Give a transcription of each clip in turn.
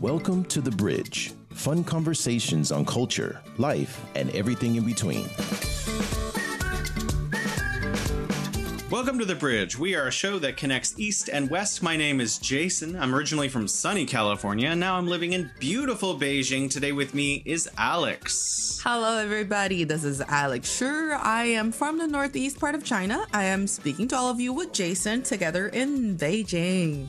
Welcome to The Bridge. Fun conversations on culture, life, and everything in between. Welcome to The Bridge. We are a show that connects East and West. My name is Jason. I'm originally from sunny California, and now I'm living in beautiful Beijing. Today with me is Alex. Hello, everybody. This is Alex. Sure, I am from the northeast part of China. I am speaking to all of you with Jason together in Beijing.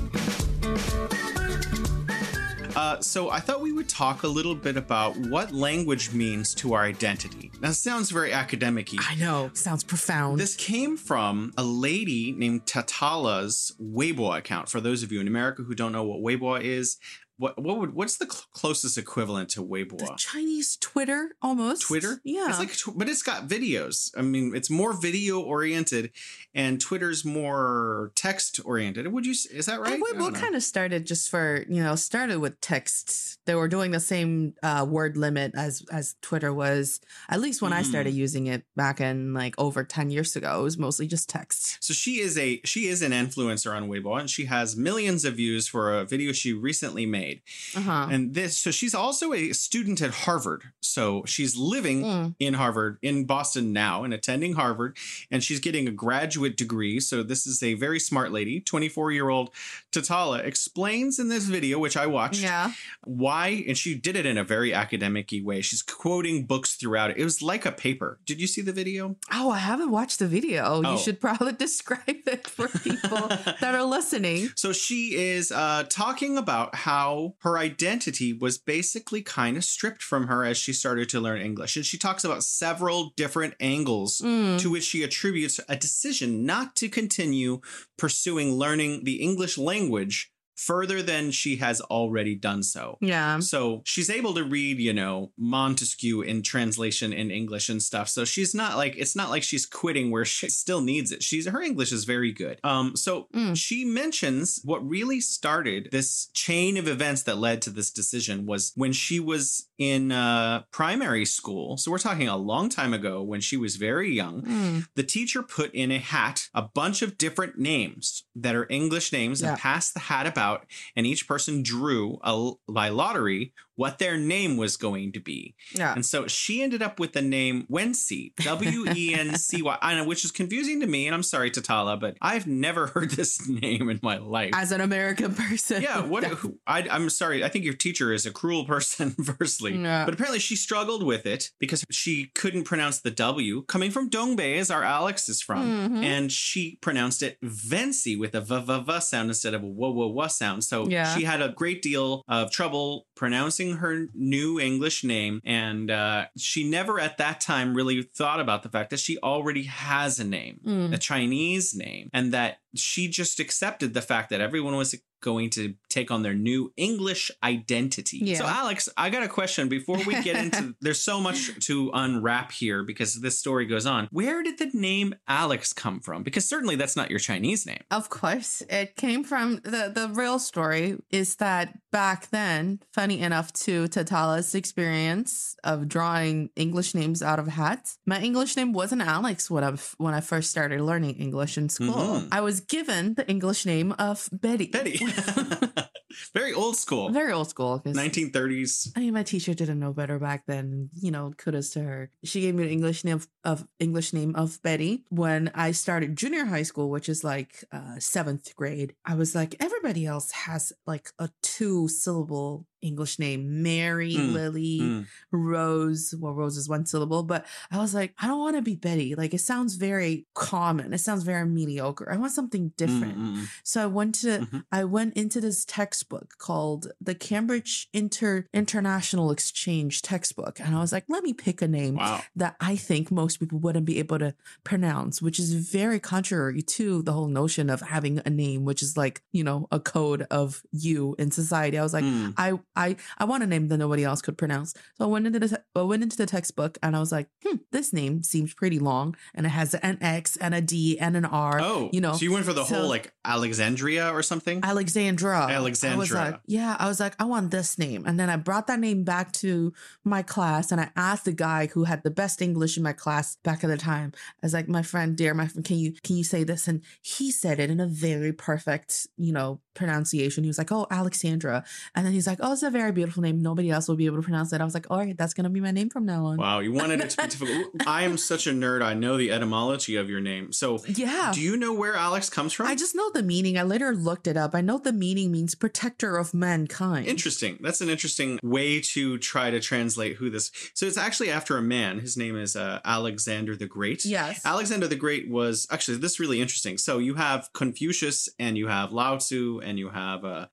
Uh, so I thought we would talk a little bit about what language means to our identity. That sounds very academic I know. Sounds profound. This came from a lady named Tatala's Weibo account. For those of you in America who don't know what Weibo is, what what would what's the cl- closest equivalent to Weibo? the Chinese Twitter, almost. Twitter? Yeah. It's like, tw- but it's got videos. I mean, it's more video oriented, and Twitter's more text oriented. Would you? Is that right? And Weibo kind of started just for you know started with texts. They were doing the same uh, word limit as as Twitter was. At least when I Mhm. started using it back in like over ten years ago, it was mostly just text. So she is a she is an influencer on Weibo, and she has millions of views for a video she recently made. Uh huh. And this, so she's also a student at Harvard. So she's living Mm. in Harvard, in Boston now, and attending Harvard, and she's getting a graduate degree. So this is a very smart lady. 24 year old Tatala explains in this video, which I watched, Yeah. why, and she did it in a very academic way. She's quoting books throughout it. It was like a paper. Did you see the video? Oh, I haven't watched the video. Oh. You should probably describe it for people that are listening. So she is uh, talking about how her identity was basically kind of stripped from her as she started to learn English. And she talks about several different angles Mm. to which she attributes a decision not to continue pursuing learning the English language further than she has already done so. Yeah. So she's able to read, you know, Montesquieu in translation in English and stuff. So she's not like it's not like she's quitting where she still needs it. She's her English is very good. Um, so Mm. she mentions what really started this chain of events that led to this decision was when she was in uh, primary school. So we're talking a long time ago when she was very young Mm. the teacher put in a hat a bunch of different names that are English names Yeah. and passed the hat about, and each person drew a, by lottery what their name was going to be. Yeah. And so she ended up with the name Wency, W E N C Y, which is confusing to me. And I'm sorry, Tatala, but I've never heard this name in my life. As an American person. yeah, what? Who, I, I'm sorry. I think your teacher is a cruel person, firstly. Yeah. But apparently, she struggled with it because she couldn't pronounce the W. Coming from Dongbei, as our Alex is from, Mhm. and she pronounced it Vency with a v v v sound instead of a w w w sound. So Yeah. she had a great deal of trouble pronouncing her new English name, and uh, she never at that time really thought about the fact that she already has a name Mm. a Chinese name, and that she just accepted the fact that everyone was going to take on their new English identity. Yeah. So, Alex, I got a question before we get into. there's so much to unwrap here because this story goes on. Where did the name Alex come from? Because certainly that's not your Chinese name. Of course, it came from the the real story is that back then, funny enough to Tatala's experience of drawing English names out of hats, my English name wasn't Alex when I when I first started learning English in school. Mhm. I was given the English name of Betty. Betty. Very old school. Very old school. 1930s. I mean, my teacher didn't know better back then. You know, kudos to her. She gave me the English name of, of English name of Betty when I started junior high school, which is like uh, seventh grade. I was like, everybody else has like a two syllable English name: Mary, Mm, Lily, Mm. Rose. Well, Rose is one syllable, but I was like, I don't want to be Betty. Like, it sounds very common. It sounds very mediocre. I want something different. Mm, mm, mm. So I went to Mhm. I went into this textbook called the Cambridge Inter International Exchange textbook, and I was like, let me pick a name Wow. that I think most people wouldn't be able to pronounce, which is very contrary to the whole notion of having a name, which is like you know a code of you in society. I was like, Mm. I I I want a name that nobody else could pronounce. So I went into the te- I went into the textbook and I was like, hmm, this name seems pretty long, and it has an X and a D and an R. Oh, you know. So you went for the so- whole like Alexandria or something? Alexandra. I was Alexandra. like, yeah, I was like, I want this name. And then I brought that name back to my class and I asked the guy who had the best English in my class back at the time. I was like, my friend, dear, my friend, can you can you say this? And he said it in a very perfect, you know, pronunciation. He was like, Oh, Alexandra. And then he's like, Oh, it's a very beautiful name. Nobody else will be able to pronounce it. I was like, All right, that's gonna be my name from now on. Wow, you wanted it to be difficult. I am such a nerd. I know the etymology of your name. So, Yeah. do you know where Alex comes from? I just know the meaning. I later looked it up. I know the meaning means protector of mankind. Interesting. That's an interesting way to try to translate who this. So it's actually after a man. His name is uh, Alexander the Great. Yes. Alexander the Great was actually this is really interesting. So you have Confucius and you have Lao Tzu and you have uh,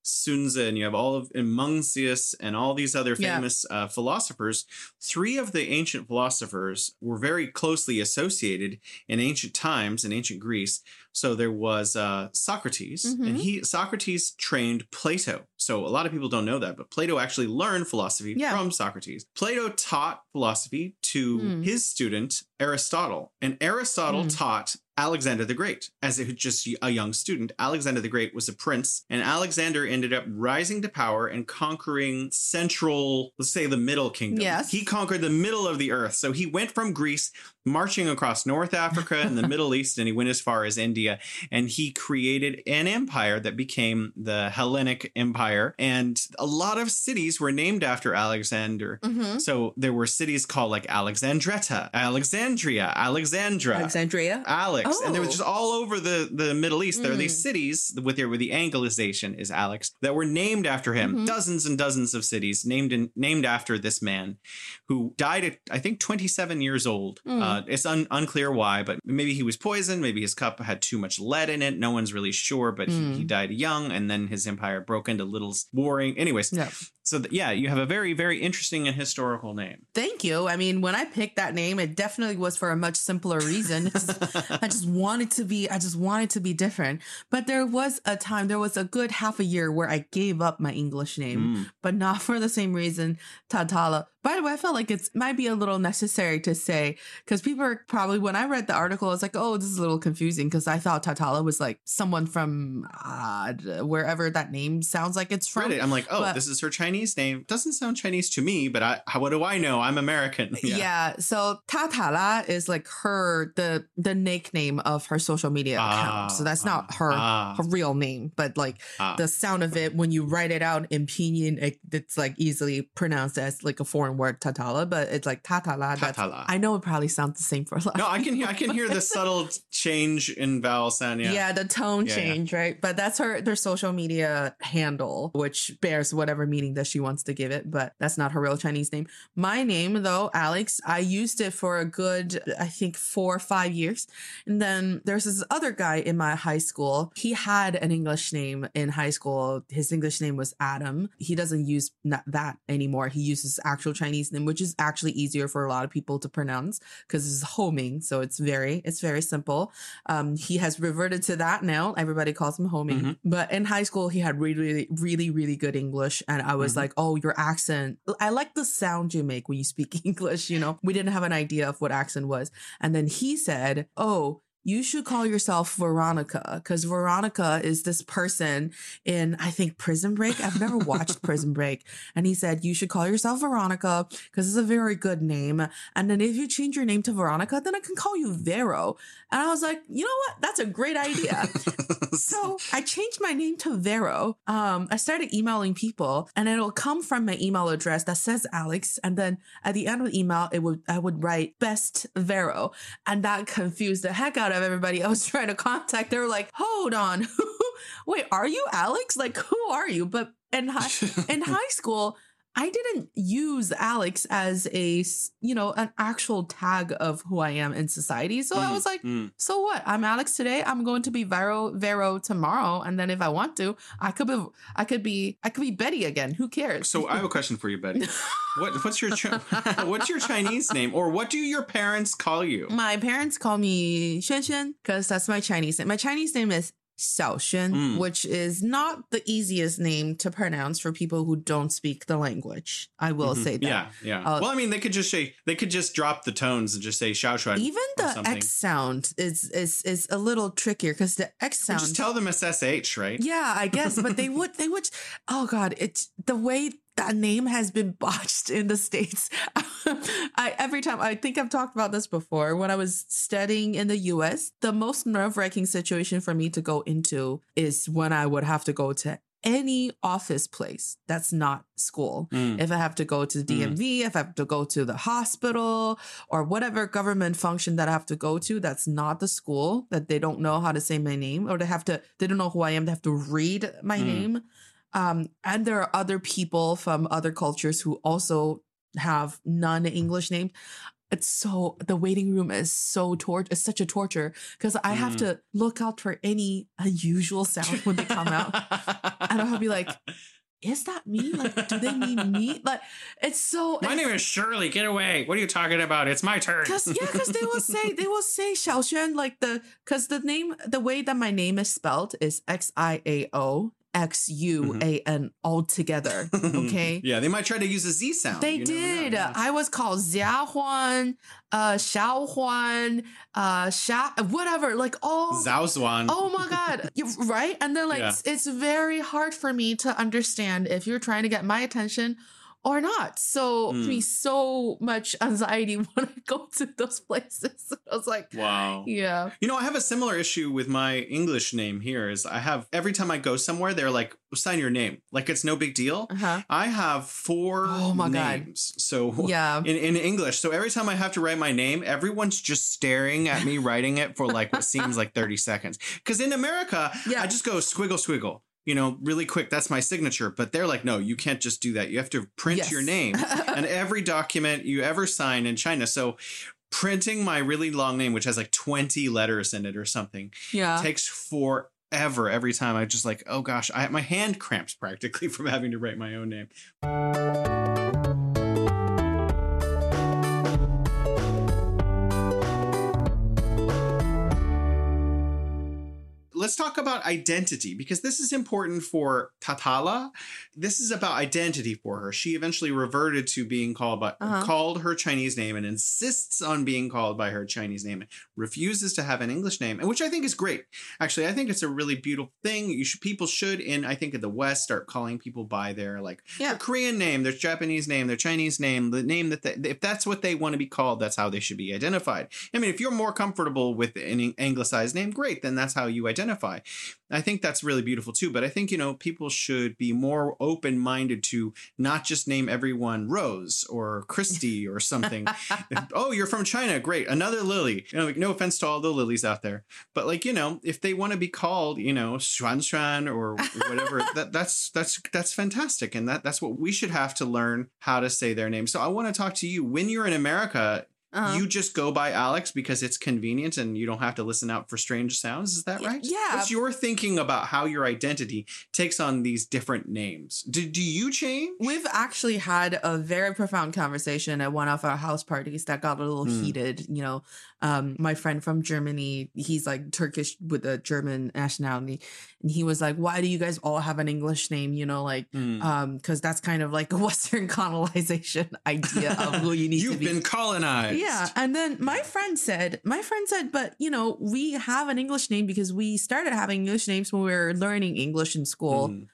and you have all of and Mencius and all these other Yeah. famous uh, philosophers. Three of the ancient philosophers were very closely associated in ancient times in ancient Greece. So there was uh, Socrates, and Mhm. he Socrates trained Plato. So a lot of people don't know that, but Plato actually learned philosophy Yeah. from Socrates. Plato taught philosophy to Hmm. his student Aristotle, and Aristotle Hmm. taught Alexander the Great as a, just a young student. Alexander the Great was a prince, and Alexander ended up rising to power and conquering central, let's say the Middle Kingdom. Yes. He conquered the middle of the earth. So he went from Greece, marching across North Africa and the Middle East, and he went as far as India, and he created an empire that became the Hellenic Empire. And a lot of cities were named after Alexander. Mm-hmm. So there were cities called like Alexandretta, Alexandria, Alexandra. Alexandria. Alex, and they were Oh. just all over the, the Middle East. There are these Mm. cities with their with the Anglicization is Alex that were named after him. Mhm. Dozens and dozens of cities named in, named after this man, who died at I think 27 years old. Mm. Uh, it's un, unclear why, but maybe he was poisoned. Maybe his cup had too much lead in it. No one's really sure, but Mm. he, he died young, and then his empire broke into little warring. Anyways, Yeah. So th- yeah, you have a very very interesting and historical name. Thank you. I mean, when I picked that name, it definitely was for a much simpler reason. I just wanted to be, I just wanted to be different. But there was a time, there was a good half a year where I gave up my English name, Mm. but not for the same reason, Tatala. By the way, I felt like it might be a little necessary to say because people are probably when I read the article, I was like, oh, this is a little confusing because I thought Tatala was like someone from uh, wherever that name sounds like it's from. It. I'm like, oh, but- this is her Chinese name. Doesn't sound Chinese to me, but I, how, what do I know? I'm American. Yeah. So Tatala is like her the the nickname of her social media account. So that's not her ah, her real name, but like ah. the sound of it when you write it out in pinyin, it, it's like easily pronounced as like a foreign word Tatala, but it's like Tatala. Tatala. I know it probably sounds the same for a lot. No, I can hear. I can hear the subtle change in vowel sound. Yeah. Yeah. the tone Yeah, yeah. change, right? But that's her their social media handle, which bears whatever meaning that she wants to give it, but that's not her real Chinese name. My name though, Alex, I used it for a good I think 4 or 5 years. And then there's this other guy in my high school. He had an English name in high school. His English name was Adam. He doesn't use that anymore. He uses actual Chinese name, which is actually easier for a lot of people to pronounce because it's homing, so it's very it's very simple. Um, he has reverted to that now. Everybody calls him homing. Mhm. But in high school, he had really, really, really, really good English. And I was Mhm. Mm-hmm. like, oh, your accent. I like the sound you make when you speak English. You know, we didn't have an idea of what accent was. And then he said, oh, you should call yourself Veronica because Veronica is this person in, I think, Prison Break. I've never watched Prison Break. And he said, you should call yourself Veronica because it's a very good name. And then if you change your name to Veronica, then I can call you Vero. And I was like, you know what? That's a great idea. so I changed my name to Vero. Um, I started emailing people and it'll come from my email address that says Alex. And then at the end of the email, it would, I would write best Vero. And that confused the heck out of everybody I was trying to contact. They were like, hold on. Wait, are you Alex? Like, who are you? But in high, in high school, I didn't use Alex as a, you know, an actual tag of who I am in society. So I Mm, was like, mm. so what? I'm Alex today. I'm going to be Vero Vero tomorrow, and then if I want to, I could be I could be I could be Betty again. Who cares? So I have a question for you, Betty. What what's your what's your Chinese name, or what do your parents call you? my parents call me Shen Shen because that's my Chinese name. My Chinese name is Xiaoxuan, Mm. which is not the easiest name to pronounce for people who don't speak the language. I will Mhm. say that. Yeah, yeah. Uh, well, I mean, they could just say they could just drop the tones and just say Xiaoshuan. Even or the something. X sound is is is a little trickier because the X Or sound. just tell them SSH, right? yeah, I guess, but they would they would. Oh God, it's the way that name has been botched in the states. I every time I think I've talked about this before. When I was studying in the U.S., the most nerve wracking situation for me to go into is when I would have to go to any office place that's not school. Mm. If I have to go to the Mm. DMV, if I have to go to the hospital or whatever government function that I have to go to that's not the school, that they don't know how to say my name or they have to, they don't know who I am, they have to read my Mm. name. Um, and there are other people from other cultures who also have non English names. It's so the waiting room is so tor it's such a torture because I have Mm. to look out for any unusual sound when they come out. And I'll be like, is that me? Like, do they mean me? Like, it's so. My name is Shirley. Get away. What are you talking about? It's my turn. Cause yeah, cause they will say they will say Xiao Xiaoxuan like the cause the name the way that my name is spelled is X I A O X U A N all together. Okay. yeah, they might try to use a Z sound. They You never know, did. yeah. I was called Xia Huan, uh, Xiao Huan, uh, Xia, whatever, like all. Zhao Zhuan. Oh my god, You're right? And then like Yeah. it's, it's very hard for me to understand if you're trying to get my attention or not. So Mm. me so much anxiety when I go to those places. I was like, Wow. yeah. You know, I have a similar issue with my English name here. Is I have every time I go somewhere, they're like, "Sign your name," like it's no big deal. Uh-huh. I have four Oh my God. names, so Yeah. in, in English. So every time I have to write my name, everyone's just staring at me writing it for like what seems like 30 seconds. Because in America, Yeah. I just go squiggle squiggle, you know, really quick. That's my signature. But they're like, no, you can't just do that. You have to print Yes. your name and every document you ever sign in China. So printing my really long name, which has like 20 letters in it or something, Yeah. takes forever every time. I just like, oh gosh, I have my hand cramps practically from having to write my own name. Let's talk about identity because this is important for Tatala. This is about identity for her. She eventually reverted to being called by Uh-huh. called her Chinese name and insists on being called by her Chinese name and refuses to have an English name, and which I think is great. Actually, I think it's a really beautiful thing. You should people should in I think in the West start calling people by their like Yeah. their Korean name, their Japanese name, their Chinese name, the name that they, if that's what they want to be called, that's how they should be identified. I mean, if you're more comfortable with an anglicized name, great, then that's how you identify. I think that's really beautiful too. But I think, you know, people should be more open minded to not just name everyone Rose or Christy or something. oh, you're from China. Great. Another Lily. You know, like, no offense to all the lilies out there. But like, you know, if they want to be called, you know, Xuan Xuan or whatever, that, that's that's that's fantastic. And that that's what we should have to learn how to say their name. So I want to talk to you. When you're in America, Uh-huh. you just go by Alex because it's convenient and you don't have to listen out for strange sounds. Is that right? yeah. What's your thinking about how your identity takes on these different names? Do, do you change? We've actually had a very profound conversation at one of our house parties that got a little Mm. heated. You know, um, my friend from Germany, he's like Turkish with a German nationality, and he was like, "Why do you guys all have an English name?" You know, like, Mm. um, because that's kind of like a Western colonization idea of who you need to You've be. been colonized. Yeah. And then my friend said, my friend said, but you know, we have an English name because we started having English names when we were learning English in school, Mm.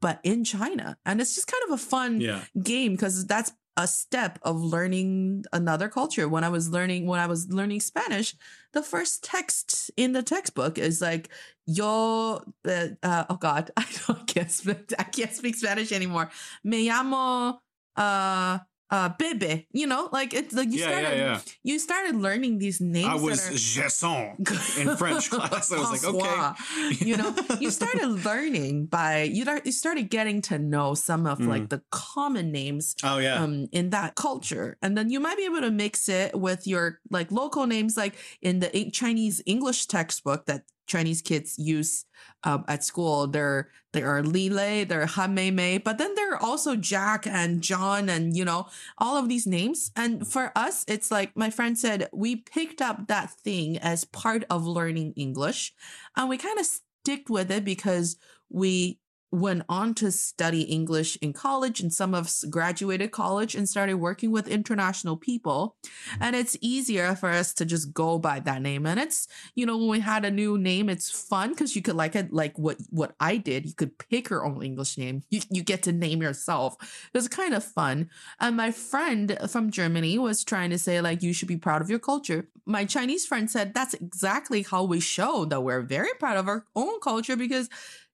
but in China. And it's just kind of a fun Yeah. game because that's a step of learning another culture. When I was learning, when I was learning Spanish, the first text in the textbook is like, yo, uh, uh, oh God, I don't I can't speak, I can't speak Spanish anymore. Me llamo, uh, uh, Bebe, you know, like it's like you Yeah, started, yeah, yeah. you started learning these names. I was jason in French class. I was like, okay. You know you started learning by you you started getting to know some of Mm. like the common names Oh, yeah. um in that culture and then you might be able to mix it with your like local names like in the chinese english textbook that chinese kids use um, at school. There there are Li Lei there are han mei mei but then there are also jack and john and you know all of these names. And for us it's like my friend said we picked up that thing as part of learning english and we kind of stick with it because we went on to study English in college and some of us graduated college and started working with international people. And it's easier for us to just go by that name. And it's, you know, when we had a new name, it's fun because you could like it, like what, what I did, you could pick your own English name. You, you get to name yourself. It was kind of fun. And my friend from Germany was trying to say like, you should be proud of your culture. My Chinese friend said, that's exactly how we show that we're very proud of our own culture because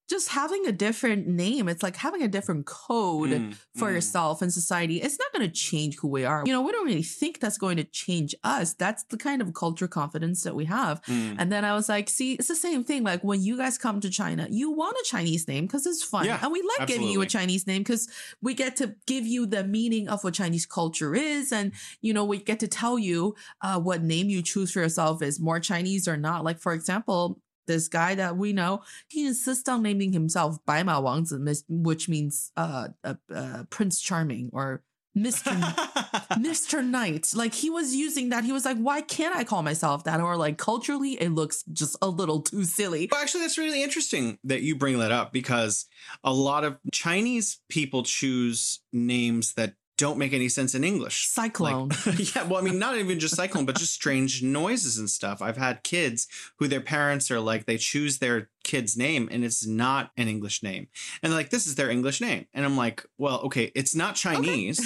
just having a different name, it's like having a different code Mm, for mm. yourself and society. It's not going to change who we are. You know, we don't really think that's going to change us. That's the kind of culture confidence that we have. Mm. And then I was like, see, it's the same thing. Like when you guys come to China, you want a Chinese name because it's fun. Yeah, and we like giving you a. Chinese name because we get to give you the meaning of what Chinese culture is. And, you know, we get to tell you uh, what name you choose for yourself is more Chinese or not. Like, for example, this guy that we know, he insists on naming himself Bai Ma Wangzi, which means uh, uh, uh, Prince Charming or Mr. Mr. Knight. Like he was using that. He was like, why can't I call myself that? Or like culturally, it looks just a little too silly. Well, actually, that's really interesting that you bring that up because a lot of Chinese people choose names that don't make any sense in English. Cyclone. Like, yeah, well, I mean, not even just cyclone, but just strange noises and stuff. I've had kids who their parents are like, they choose their kid's name and it's not an English name. And like, this is their English name. And I'm like, well, okay, it's not Chinese.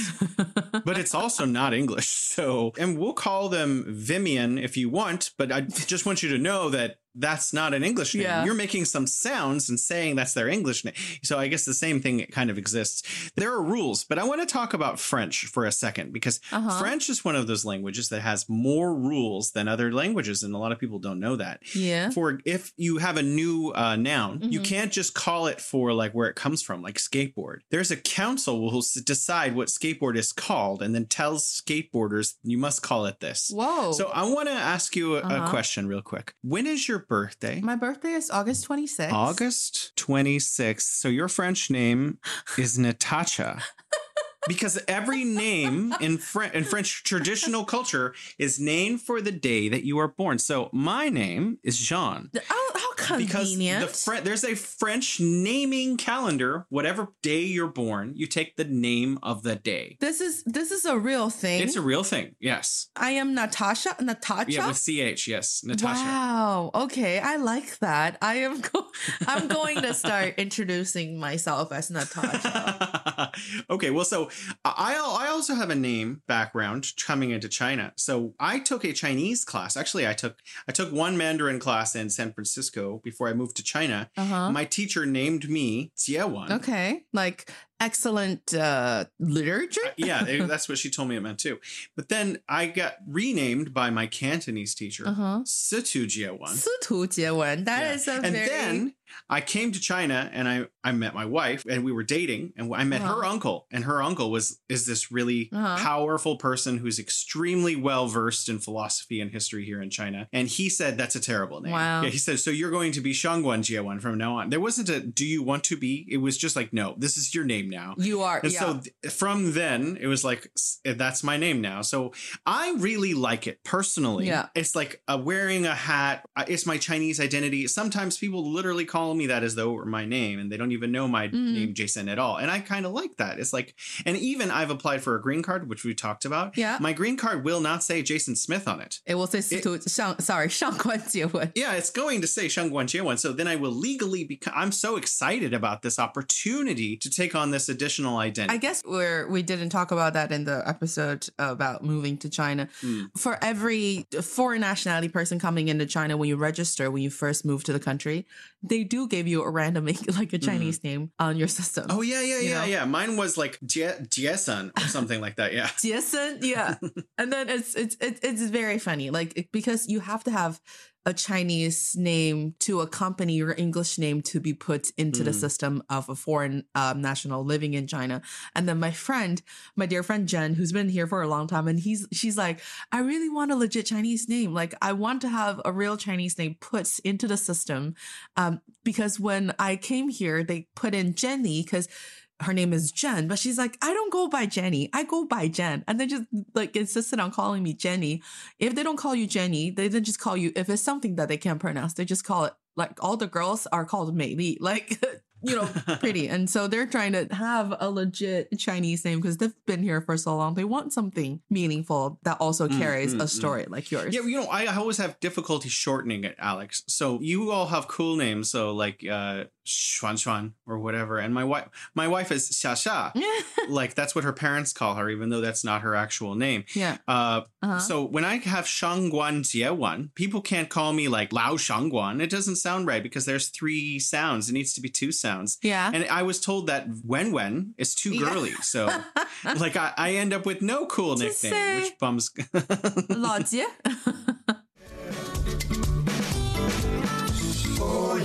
but it's also not English. So, and we'll call them Vimian if you want, but I just want you to know that that's not an English name. Yeah. You're making some sounds and saying that's their English name. So I guess the same thing kind of exists. There are rules, but I want to talk about French for a second because Uh-huh. French is one of those languages that has more rules than other languages, and a lot of people don't know that. yeah. For if you have a new uh, noun, you Mhm. can't just call it for like where it comes from, like skateboard. There's a council who will s- decide what skateboard is called, and then tells skateboarders you must call it this. Whoa. So I want to ask you a, a Uh-huh. question real quick. When is your birthday? my birthday is August 26th. August 26th. So your French name is Natasha. Because every name in, Fre- in French traditional culture is named for the day that you are born. So my name is Jean. How Because the Fre- there's a French naming calendar. Whatever day you're born, you take the name of the day. this is this is a real thing. It's a real thing. Yes. I am Natasha. Natasha. Yeah, with ch. Yes, Natasha. Wow. Okay, I like that. I am. Go- I'm going to start introducing myself as Natasha. okay, well, so I I also have a name background coming into China. So I took a Chinese class. Actually, I took I took one Mandarin class in San Francisco before I moved to China. Uh huh. My teacher named me Jiewan. Okay, like excellent uh, literature. Uh, yeah, that's what she told me it meant too. But then I got renamed by my Cantonese teacher. Uh-huh. Situ Jiewen. Situ That yeah. is a and very... then I came to China and I, I met my wife and we were dating and I met uh-huh. her uncle and her uncle was is this really uh-huh. powerful person who's extremely well versed in philosophy and history here in China and he said that's a terrible name. Wow. Yeah, he said so you're going to be Shangguan Jiewen from now on. There wasn't a do you want to be? It was just like no, this is your name now. You are. And yeah. so th- from then it was like eh, that's my name now. So I really like it personally. Yeah. It's like a wearing a hat. Uh, it's my Chinese identity. Sometimes people literally call me that as though it were my name, and they don't even know my mm. name Jason at all. And I kind of like that. It's like, and even I've applied for a green card, which we talked about. Yeah. My green card will not say Jason Smith on it. It will say it, Shang, sorry, Shang Guan Yeah, it's going to say Shang Guan So then I will legally become. I'm so excited about this opportunity to take on this additional identity. I guess we're we didn't talk about that in the episode about moving to China. Mm. For every foreign nationality person coming into China, when you register, when you first move to the country, they do give you a random like a Chinese name on your system. Oh yeah, yeah, yeah, know? yeah. Mine was like Jiesun or something like that. Yeah. Jason, yeah. and then it's it's it's it's very funny, like because you have to have a Chinese name to accompany your English name to be put into the Mm. system of a foreign um, national living in China. And then my friend, my dear friend Jen, who's been here for a long time, and he's she's like, I really want a legit Chinese name. Like I want to have a real Chinese name put into the system, um, because when I came here, they put in Jenny because her name is Jen, but she's like, I don't go by Jenny. I go by Jen. And they just like insisted on calling me Jenny. If they don't call you Jenny, they then just call you, if it's something that they can't pronounce, they just call it like all the girls are called maybe like you know, pretty. And so they're trying to have a legit Chinese name because they've been here for so long. They want something meaningful that also Mm, carries mm, a mm. story like yours. Yeah, you know, I always have difficulty shortening it, Alex. So you all have cool names, so like uh Xuan Xuan or whatever. And my wife my wife is Xia Xia. like that's what her parents call her, even though that's not her actual name. yeah. Uh Uh-huh. so when I have Shangguan Jiewan, people can't call me like Lao Shangguan. It doesn't sound right because there's three sounds. It needs to be two sounds. Yeah. And I was told that Wen Wen is too Yeah. girly. So like I, I end up with no cool To nickname, which bums 老姐 oh,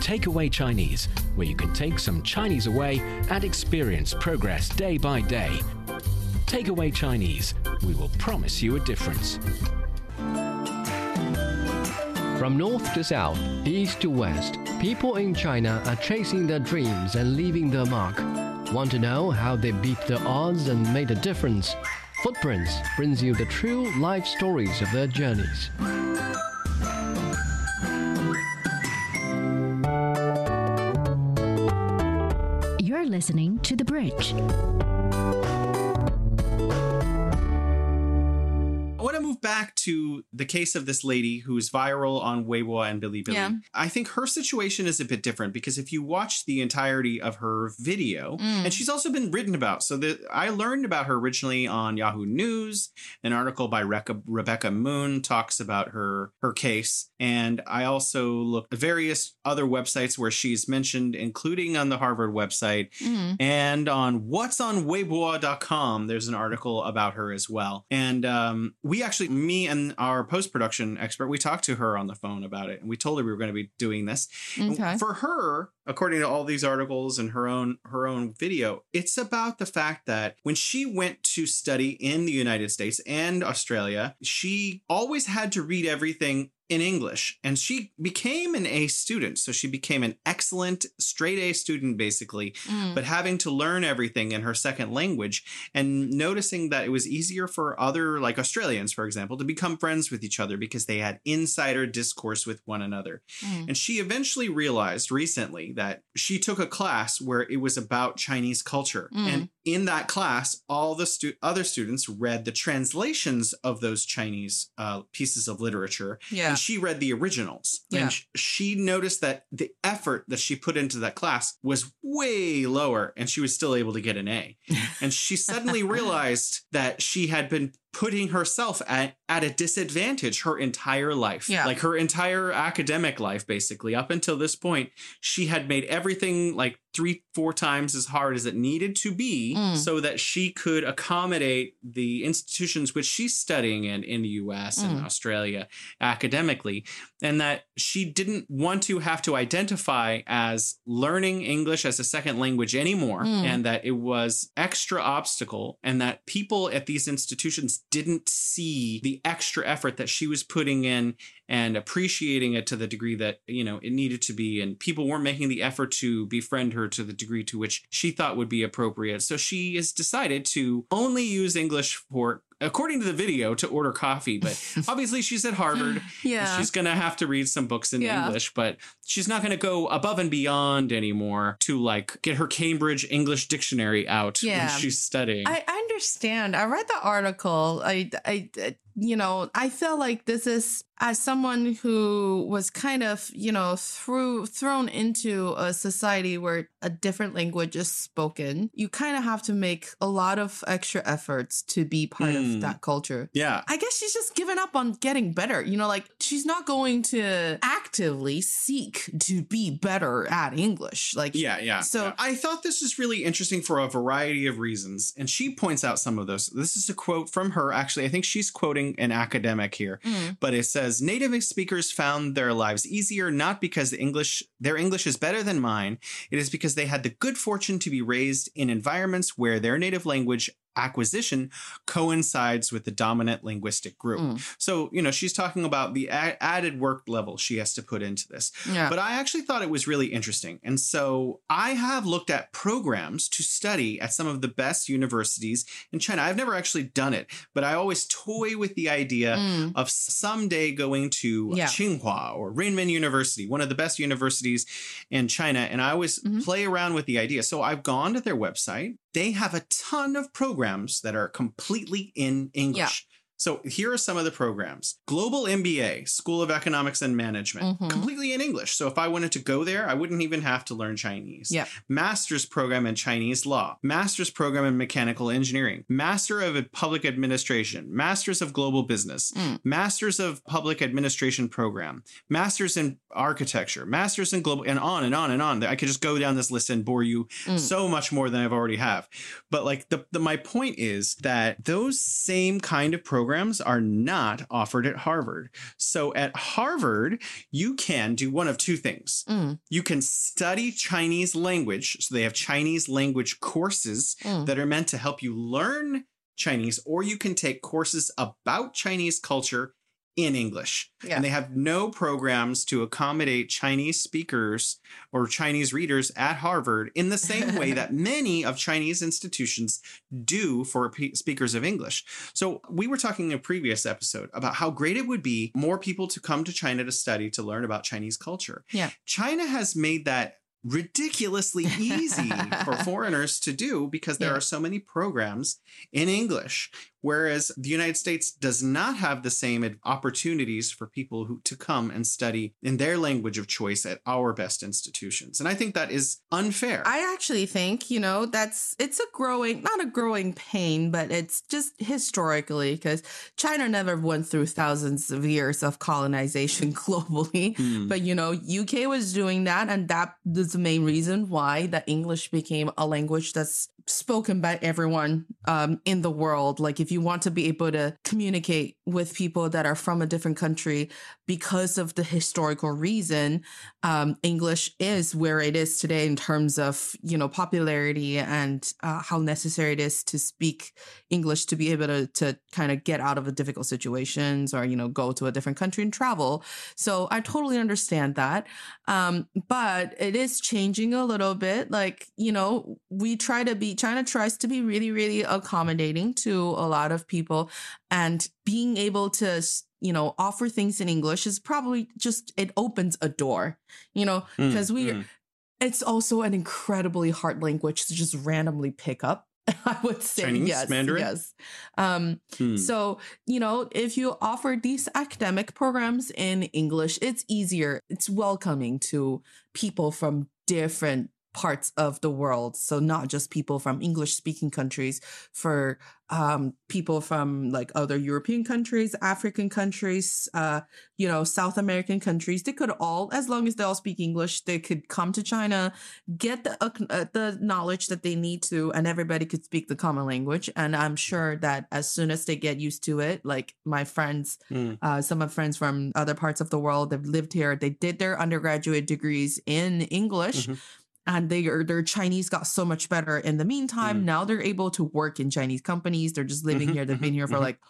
Takeaway Chinese, where you can take some Chinese away and experience progress day by day. Takeaway Chinese, we will promise you a difference. From north to south, east to west, people in China are chasing their dreams and leaving their mark. Want to know how they beat the odds and made a difference? Footprints brings you the true life stories of their journeys. You're listening to The Bridge. To move back to the case of this lady who's viral on Weibo and Bilibili. Yeah. I think her situation is a bit different because if you watch the entirety of her video, Mm. and she's also been written about. So the, I learned about her originally on Yahoo News. An article by Reka, Rebecca Moon talks about her her case, and I also looked at various other websites where she's mentioned, including on the Harvard website Mm. and on what's on Weibo.com, there's an article about her as well. And um, we actually, me and our post production expert, we talked to her on the phone about it, and we told her we were going to be doing this. Okay. For her, according to all these articles and her own her own video, it's about the fact that when she went to study in the United States and Australia, she always had to read everything in English and she became an A student. So she became an excellent straight A student basically Mm. but having to learn everything in her second language and noticing that it was easier for other like Australians for example to become friends with each other because they had insider discourse with one another. Mm. And she eventually realized recently that she took a class where it was about Chinese culture Mm. and in that class all the stu- other students read the translations of those Chinese uh, pieces of literature Yeah. She read the originals. Yeah. And she noticed that the effort that she put into that class was way lower and she was still able to get an A. and she suddenly realized that she had been putting herself at, at a disadvantage her entire life. Yeah. Like her entire academic life, basically. Up until this point, she had made everything like three, four times as hard as it needed to be Mm. so that she could accommodate the institutions which she's studying in in the US and Mm. Australia academically and that she didn't want to have to identify as learning English as a second language anymore Mm. and that it was extra obstacle and that people at these institutions didn't see the extra effort that she was putting in and appreciating it to the degree that you know it needed to be. And people weren't making the effort to befriend her to the degree to which she thought would be appropriate. So she has decided to only use english for according to the video to order coffee but obviously she's at harvard Yeah. she's gonna have to read some books in Yeah. english but she's not gonna go above and beyond anymore to like get her cambridge english dictionary out Yeah. when she's studying I, I understand. I read the article. I, I, I- you know, I feel like this is as someone who was kind of, you know, through thrown into a society where a different language is spoken. You kind of have to make a lot of extra efforts to be part Mm. of that culture. yeah I guess she's just given up on getting better. You know, like she's not going to actively seek to be better at English. Like, Yeah, yeah. So- yeah. I thought this was really interesting for a variety of reasons. And she points out some of those. This is a quote from her. Actually, I think she's quoting an academic here. Mm. But it says native speakers found their lives easier not because the English their English is better than mine. It is because they had the good fortune to be raised in environments where their native language acquisition coincides with the dominant linguistic group. Mm. So, you know, she's talking about the a- added work level she has to put into this. Yeah. But I actually thought it was really interesting. And so I have looked at programs to study at some of the best universities in China. I've never actually done it, but I always toy with the idea Mm. of someday going to Yeah. Tsinghua or Renmin University, one of the best universities in China. And I always Mhm. play around with the idea. So I've gone to their website. They have a ton of programs that are completely in English. So here are some of the programs Global MBA, School of Economics and Management, Mhm. completely in English. So if I wanted to go there, I wouldn't even have to learn Chinese. Yep. Master's program in Chinese law, Master's program in mechanical engineering, Master of Public Administration, Masters of Global Business, Mm. Masters of Public Administration program, Masters in Architecture, Masters in Global, and on and on and on. I could just go down this list and bore you Mm. so much more than I've already have. But like the, the my point is that those same kind of programs are not offered at Harvard. So at Harvard, you can do one of two things. Mm. You can study Chinese language. So they have Chinese language courses Mm. that are meant to help you learn Chinese, or you can take courses about Chinese culture in English. Yeah. And they have no programs to accommodate Chinese speakers or Chinese readers at Harvard in the same way that many of Chinese institutions do for pe- speakers of English. So we were talking in a previous episode about how great it would be more people to come to China to study to learn about Chinese culture. Yeah. China has made that ridiculously easy for foreigners to do because there Yeah. are so many programs in English whereas the United States does not have the same opportunities for people who to come and study in their language of choice at our best institutions and I think that is unfair I actually think, you know, that's it's a growing, not a growing pain, but it's just historically because China never went through thousands of years of colonization globally. Hmm. But, you know, UK was doing that. And that is the main reason why the English became a language that's spoken by everyone um, in the world. Like, if you want to be able to communicate with people that are from a different country because of the historical reason, um, English is where it is today in terms of you know popularity and uh, how necessary it is to speak English to be able to to kind of get out of the difficult situations or you know go to a different country and travel. So I totally understand that, um, but it is changing a little bit. Like you know we try to be China tries to be really really accommodating to a lot of people, and being able to you know offer things in English is probably just it opens a door you know Mm, because we mm. it's also an incredibly hard language to just randomly pick up i would say Chinese? yes Mandarin? yes um Hmm. so you know if you offer these academic programs in english it's easier it's welcoming to people from different parts of the world so not just people from english speaking countries for um people from like other european countries african countries uh you know south american countries they could all as long as they all speak english they could come to china get the uh, uh, the knowledge that they need to and everybody could speak the common language and i'm sure that as soon as they get used to it like my friends Hmm. uh, some of friends from other parts of the world they've lived here they did their undergraduate degrees in english Mhm. And they are their chinese got so much better in the meantime. Mm. now they're able to work in chinese companies. They're just living Mhm, here. They've been here for mhm. like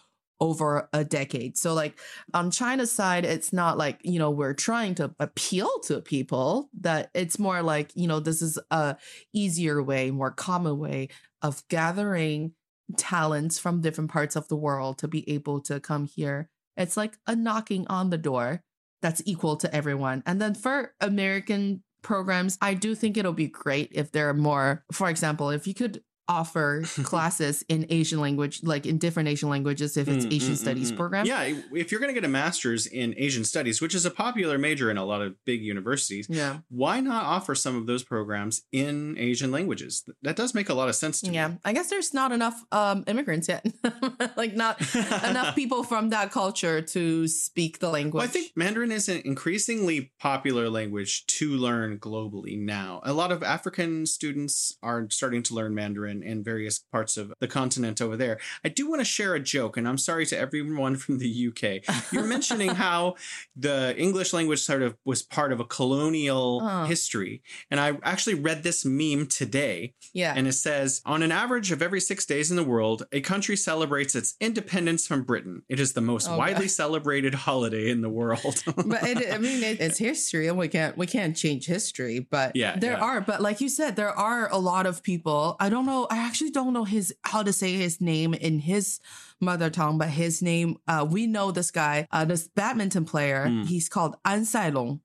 over a decade. So like on china's side it's not like you know we're trying to appeal to people that it's more like you know this is a easier way more common way of gathering talents from different parts of the world to be able to come here. It's like a knocking on the door that's equal to everyone. And then for american programs i do think it'll be great if there are more. For example if you could offer classes in asian language like in different asian languages if it's Mm, asian mm, studies mm, mm. program Yeah, if you're going to get a master's in Asian studies, which is a popular major in a lot of big universities, yeah why not offer some of those programs in Asian languages? That does make a lot of sense to yeah me. i guess there's not enough um immigrants yet like not enough people from that culture to speak the language Well, I think Mandarin is an increasingly popular language to learn globally now. A lot of African students are starting to learn Mandarin. In, in various parts of the continent over there. I do want to share a joke, and I'm sorry to everyone from the UK. You're mentioning how the English language sort of was part of a colonial Uh. history. And I actually read this meme today, Yeah. and it says On an average of every six days in the world, a country celebrates its independence from Britain. It is the most Oh, widely God. celebrated holiday in the world. but it, I mean, it, it's history, and we can't we can't change history. But Yeah, there yeah. are. But like you said, there are a lot of people. I don't know. I actually don't know his how to say his name in his mother tongue, but his name. Uh, we know this guy, uh, this badminton player. Mm. He's called An Sailong,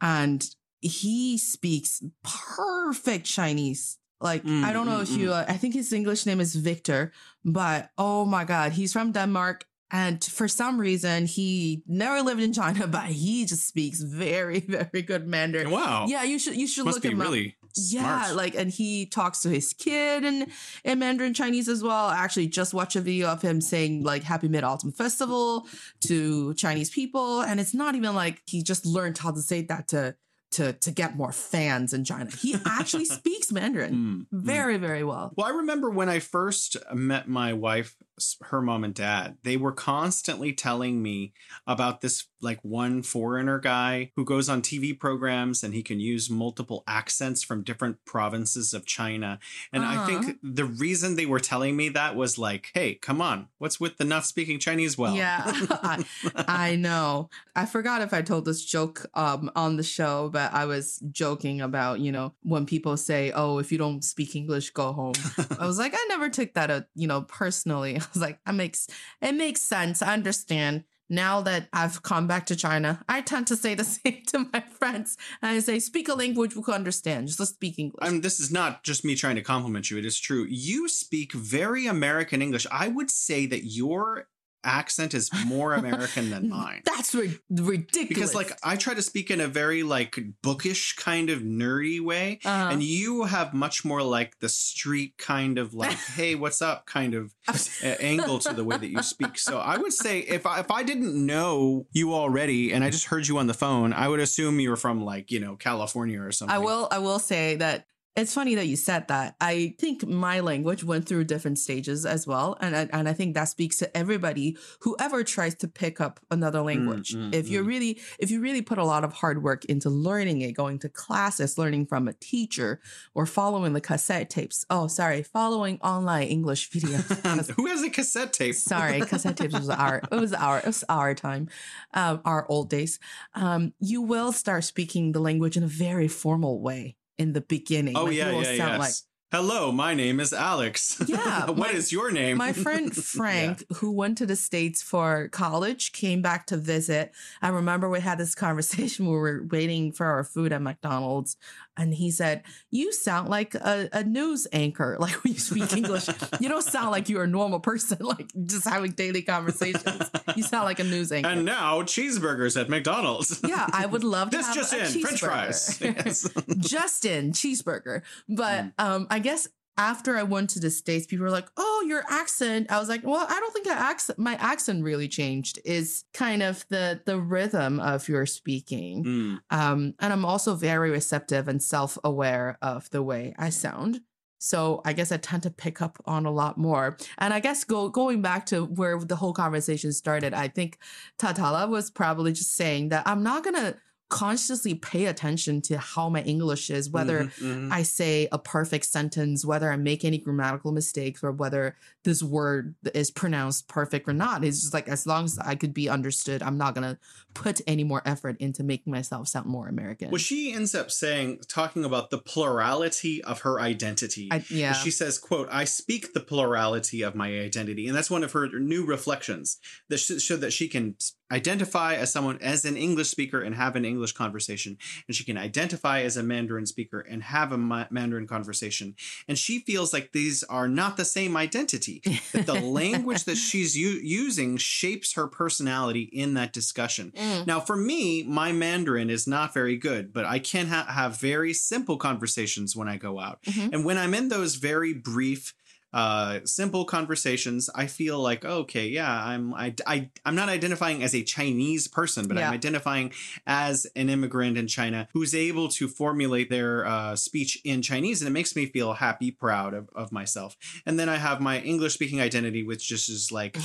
and he speaks perfect Chinese. Like Mm, I don't know mm, if you. Uh, I think his English name is Victor, but oh my god, he's from Denmark. And for some reason, he never lived in China, but he just speaks very, very good Mandarin. wow. Yeah, you should you should Must look him up. really Yeah, like and he talks to his kid in in Mandarin Chinese as well. I actually just watched a video of him saying like Happy Mid Autumn Festival to Chinese people, and it's not even like he just learned how to say that to to to get more fans in China. He actually speaks Mandarin Mm, mm. very very well. Well, I remember when I first met my wife, her mom and dad, they were constantly telling me about this like one foreigner guy who goes on TV programs and he can use multiple accents from different provinces of China. And I Uh-huh. think the reason they were telling me that was like, hey, come on, what's with the not speaking Chinese well? Yeah, I, I know. I forgot if I told this joke um, on the show, but I was joking about you know when people say, "Oh, if you don't speak English, go home." I was like, I never took that, uh, you know, personally. I was like, that makes it makes sense. I understand. Now that I've come back to China, I tend to say the same to my friends. And I say, speak a language we can understand. Just speak English. I mean, this is not just me trying to compliment you. It is true. You speak very American English. I would say that your accent is more American than mine. That's ri- ridiculous. Because like I try to speak in a very like bookish kind of nerdy way, Uh-huh. and you have much more like the street kind of like, hey, what's up kind of uh, angle to the way that you speak. So I would say if I, if I didn't know you already and I just heard you on the phone, I would assume you were from like you know California or something. I will I will say that it's funny that you said that. I think my language went through different stages as well, and I, and I think that speaks to everybody whoever tries to pick up another language. mm, if you're mm. really if you really put a lot of hard work into learning it, going to classes, learning from a teacher, or following the cassette tapes. Oh, sorry, following online English videos. Who has a cassette tape? Sorry, cassette tapes was our it was our it was our time, um, our old days. Um, you will start speaking the language in a very formal way in the beginning. Oh Like, yeah, yeah, yes. Hello, my name is Alex. Yeah, What is my- your name? my friend Frank, who went to the States for college, came back to visit. I remember we had this conversation where we were waiting for our food at McDonald's. And he said, You sound like a, a news anchor. Like when you speak English, you don't sound like you're a normal person, like just having daily conversations. You sound like a news anchor. And now cheeseburgers at McDonald's. yeah, I would love to This have just a in, French cheeseburger. fries. Yes. just in cheeseburger. But Mm. um, I guess after I went to the states, people were like, "Oh, your accent." I was like, "Well, I don't think I accent. My accent really changed. Is kind of the the rhythm of your speaking." Mm. Um, and I'm also very receptive and self aware of the way I sound. So I guess I tend to pick up on a lot more. And I guess go going back to where the whole conversation started, I think Tatala was probably just saying that I'm not gonna consciously pay attention to how my English is, whether Mhm, mhm. I say a perfect sentence, whether I make any grammatical mistakes, or whether this word is pronounced perfect or not. It's just like as long as I could be understood, I'm not gonna put any more effort into making myself sound more American. Well, she ends up saying, talking about the plurality of her identity. I, yeah. She says, "quote I speak the plurality of my identity," and that's one of her new reflections that sh- show that she can identify as someone as an English speaker and have an English conversation, and she can identify as a Mandarin speaker and have a ma- Mandarin conversation, and she feels like these are not the same identity. That the language that she's u- using shapes her personality in that discussion. Mm. Now, for me, my Mandarin is not very good, but I can ha- have very simple conversations when I go out. Mhm. And when I'm in those very brief uh, simple conversations, I feel like okay, yeah, I'm I, I I'm not identifying as a Chinese person, but Yeah. I'm identifying as an immigrant in China who's able to formulate their uh, speech in Chinese, and it makes me feel happy, proud of, of myself. And then I have my English speaking identity, which just is like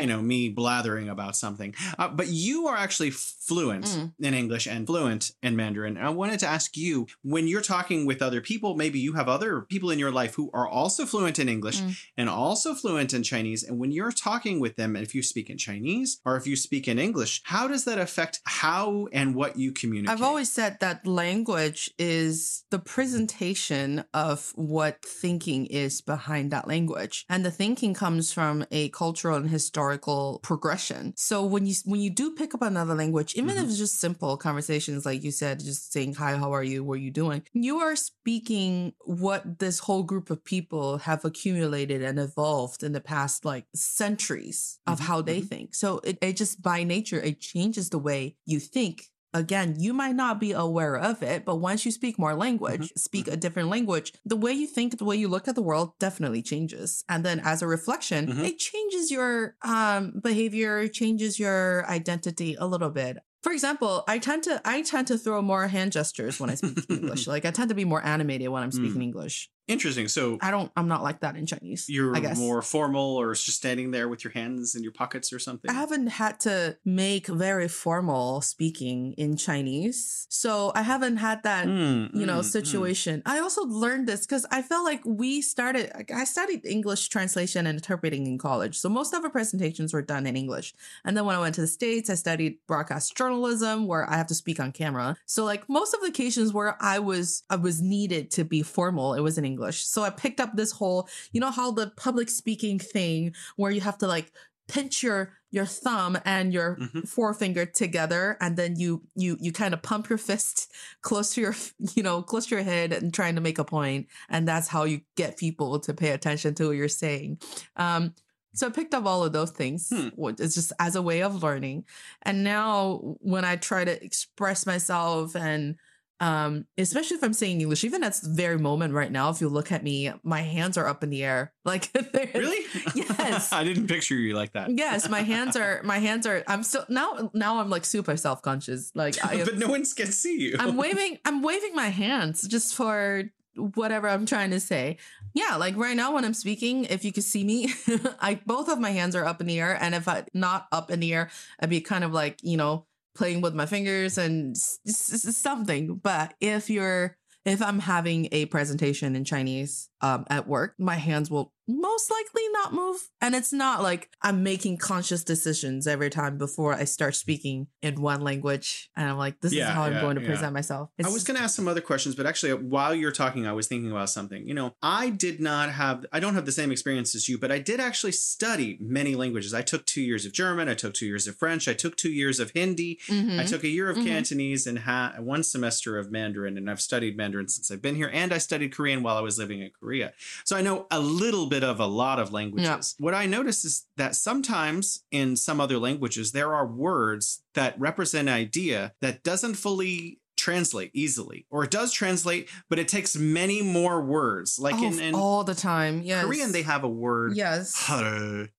you know me blathering about something. Uh, but you are actually fluent Mm. in English and fluent in Mandarin. And I wanted to ask you when you're talking with other people, maybe you have other people in your life who are also fluent in English Mm. and also fluent in Chinese. And when you're talking with them, if you speak in Chinese or if you speak in English, how does that affect how and what you communicate? I've always said that language is the presentation of what thinking is behind that language. And the thinking comes from a cultural and historical progression. So when you when you do pick up another language, even if Mhm. it's just simple conversations like you said, just saying hi, how are you, what are you doing? You are speaking what this whole group of people have accumulated and evolved in the past like centuries of Mhm, how they mhm. think. So it, it just by nature, it changes the way you think again, you might not be aware of it, but once you speak more language, speak a different language, the way you think, the way you look at the world definitely changes. And then as a reflection, Mhm. it changes your um, behavior, changes your identity a little bit. For example, I tend to I tend to throw more hand gestures when I speak English. Like I tend to be more animated when I'm speaking Mm. English. Interesting. So I don't I'm not like that in Chinese. you're I guess. more formal or just standing there with your hands in your pockets or something? I haven't had to make very formal speaking in Chinese. So I haven't had that Mm, you know mm, mm. situation i also learned this because i felt like we started i studied english translation and interpreting in college so most of our presentations were done in english and then when i went to the states i studied broadcast journalism where i have to speak on camera so like most of the occasions where i was i was needed to be formal it was in english so i picked up this whole you know how the public speaking thing where you have to like pinch your your thumb and your Mhm. forefinger together and then you you you kind of pump your fist close to your you know close to your head and trying to make a point and that's how you get people to pay attention to what you're saying um so I picked up all of those things. Hmm. It's just as a way of learning. And now when I try to express myself and um, especially if I'm saying English, even at this very moment right now, if you look at me, my hands are up in the air. Like Really? Yes. I didn't picture you like that. Yes, my hands are my hands are I'm still now now I'm like super self-conscious. Like I but no one can see you. I'm waving I'm waving my hands just for whatever I'm trying to say. Yeah, like right now when I'm speaking, if you could see me, I both of my hands are up in the air and if I not up in the air, I'd be kind of like, you know, playing with my fingers and s- s- something. But if you're if I'm having a presentation in Chinese um, at work, my hands will most likely not move. And it's not like I'm making conscious decisions every time before I start speaking in one language. And I'm like, this Yeah, is how I'm going to yeah. present myself. I was going to ask some other questions, but actually, while you're talking, I was thinking about something. You know, I did not have, I don't have the same experience as you, but I did actually study many languages. I took two years of German, I took two years of French, I took two years of Hindi, Mhm. I took a year of Mhm. Cantonese and ha- one semester of Mandarin, and I've studied Mandarin since I've been here, and I studied Korean while I was living in Korea. So I know a little bit of a lot of languages. What I notice is that sometimes in some other languages, there are words that represent an idea that doesn't fully translate easily, or it does translate, but it takes many more words. Like Oh, in, in all the time. Yes. Korean, they have a word. Yes.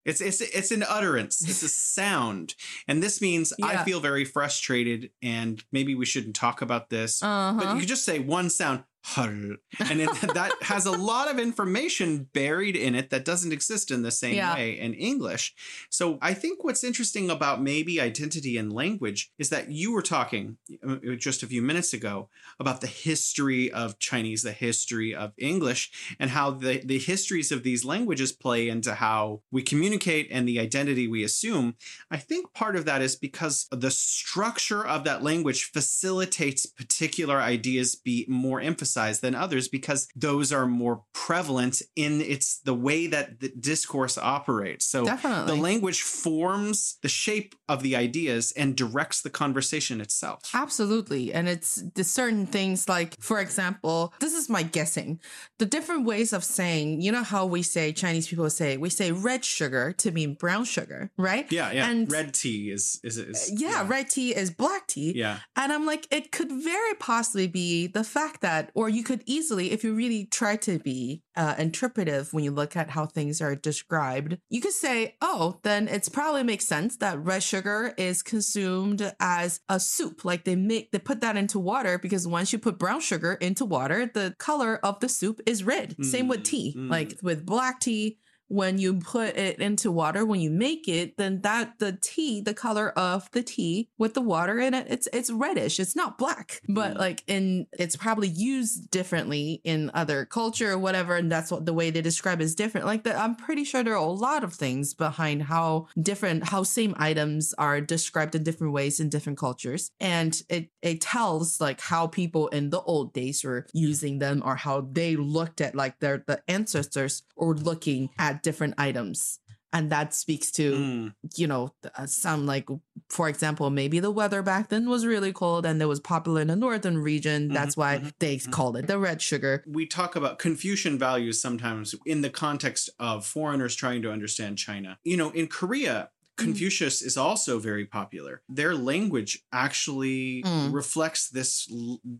It's it's it's an utterance. It's a sound, and this means I feel very frustrated. And maybe we shouldn't talk about this, Uh but you could just say one sound, and it, that has a lot of information buried in it that doesn't exist in the same Yeah. way in English. So I think what's interesting about maybe identity and language is that you were talking uh, just a few minutes ago about the history of Chinese, the history of English, and how the, the histories of these languages play into how we communicate and the identity we assume. I think part of that is because the structure of that language facilitates particular ideas be more emphasized than others because those are more prevalent in its the way that the discourse operates. So Definitely. the language forms the shape of the ideas and directs the conversation itself. Absolutely. And it's the certain things like, for example, this is my guessing. The different ways of saying, you know how we say, Chinese people say, we say red sugar to mean brown sugar, right? Yeah, yeah. And- Red tea is is, is Yeah, red tea is black tea. Yeah. And I'm like, it could very possibly be the fact that or you could easily, if you really try to be uh, interpretive when you look at how things are described, you could say, oh, then it's probably makes sense that red sugar is consumed as a soup. Like they make, they put that into water because once you put brown sugar into water, the color of the soup is red. Same with tea. Mm, mm. Like with black tea, when you put it into water when you make it then that the tea the color of the tea with the water in it it's it's reddish it's not black. But Mm. like in it's probably used differently in other culture or whatever and that's what the way they describe is different. Like that i'm pretty sure there are a lot of things behind how different how same items are described in different ways in different cultures. And it it tells like how people in the old days were using them or how they looked at like their the ancestors or looking at different items and that speaks to Mm. you know uh, some like for example maybe the weather back then was really cold and it was popular in the northern region that's why mhm, they mhm. called it the red sugar we talk about Confucian values sometimes in the context of foreigners trying to understand China. You know, in Korea. Mm. Confucius is also very popular. Their language actually mm. reflects this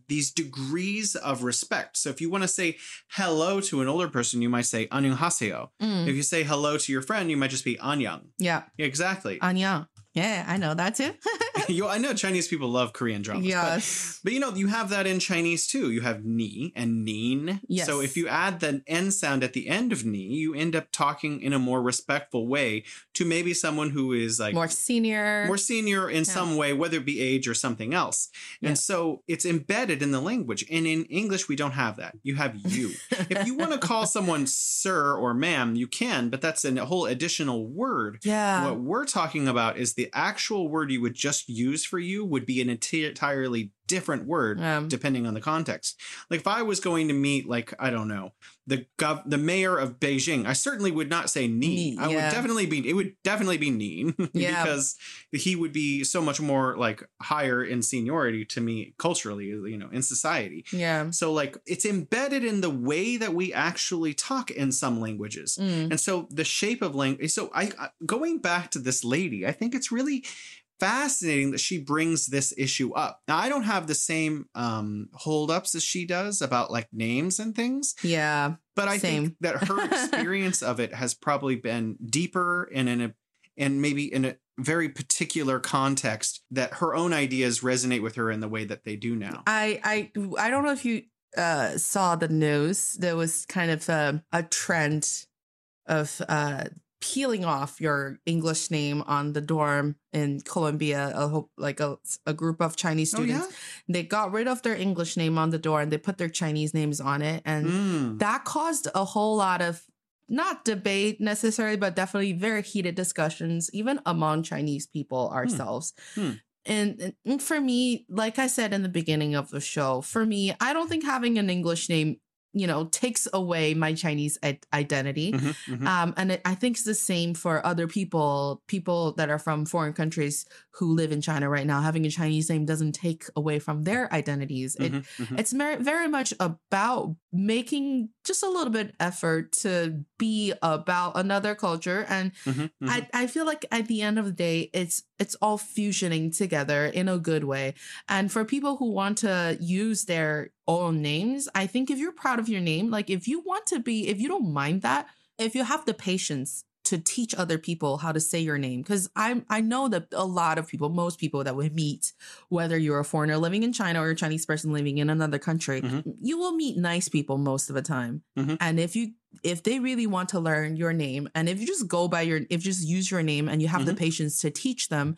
these degrees of respect. So if you want to say hello to an older person, you might say annyeonghaseyo. Mm. If you say hello to your friend, you might just be annyeong. Yeah. Exactly. Annyeong yeah i know that too you, I know Chinese people love Korean dramas. but yes But you know, you have that in Chinese too. You have ni and neen. Yes. So if you add the n sound at the end of ni, you end up talking in a more respectful way to maybe someone who is like more senior more senior in Yeah. some way, whether it be age or something else. And Yeah. so it's embedded in the language. And in English, we don't have that. You have you. if you want to call someone sir or ma'am, you can, but that's a whole additional word. yeah What we're talking about is the actual word you would just use for you would be an entirely different word Um, depending on the context. Like if I was going to meet like I don't know, the gov- the mayor of Beijing, I certainly would not say ni. Ni, I would definitely be it would definitely be Neen Yeah. because he would be so much more like higher in seniority to me culturally, you know, in society. yeah So like it's embedded in the way that we actually talk in some languages. Mm, And so the shape of language. So I, I going back to this lady, I think it's really fascinating that she brings this issue up. Now I don't have the same um holdups as she does about like names and things, yeah but I Same. think that her experience of it has probably been deeper and in a and maybe in a very particular context that her own ideas resonate with her in the way that they do now. I I I don't know if you uh saw the news. There was kind of a, a trend of uh peeling off your English name on the dorm in Columbia. Hope like a, a group of Chinese Oh, students. They got rid of their English name on the door and they put their Chinese names on it, and Mm. that caused a whole lot of not debate necessarily, but definitely very heated discussions, even among Chinese people ourselves. Hmm. And, and for me, like I said in the beginning of the show, for me, I don't think having an English name, you know, takes away my Chinese identity. Mhm, mhm. Um, and it, I think it's the same for other people, people that are from foreign countries who live in China right now. Having a Chinese name doesn't take away from their identities. It Mhm, mhm. it's mer- very much about making just a little bit effort to be about another culture and Mhm, mhm. I, I feel like at the end of the day it's it's all fusioning together in a good way and for people who want to use their own names i think if you're proud of your name like if you want to be if you don't mind that if you have the patience to teach other people how to say your name because i i know that a lot of people most people that we meet whether you're a foreigner living in china or a chinese person living in another country Mhm. you will meet nice people most of the time Mhm. and if you if they really want to learn your name and if you just go by your if you just use your name and you have the patience to teach them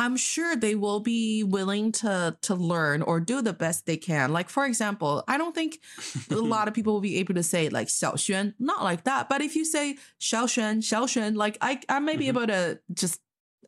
i'm sure they will be willing to to learn or do the best they can like for example i don't think a lot of people will be able to say like xiaoxuan not like that but if you say xiaoxuan xiaoxuan like i i may be Mhm. able to just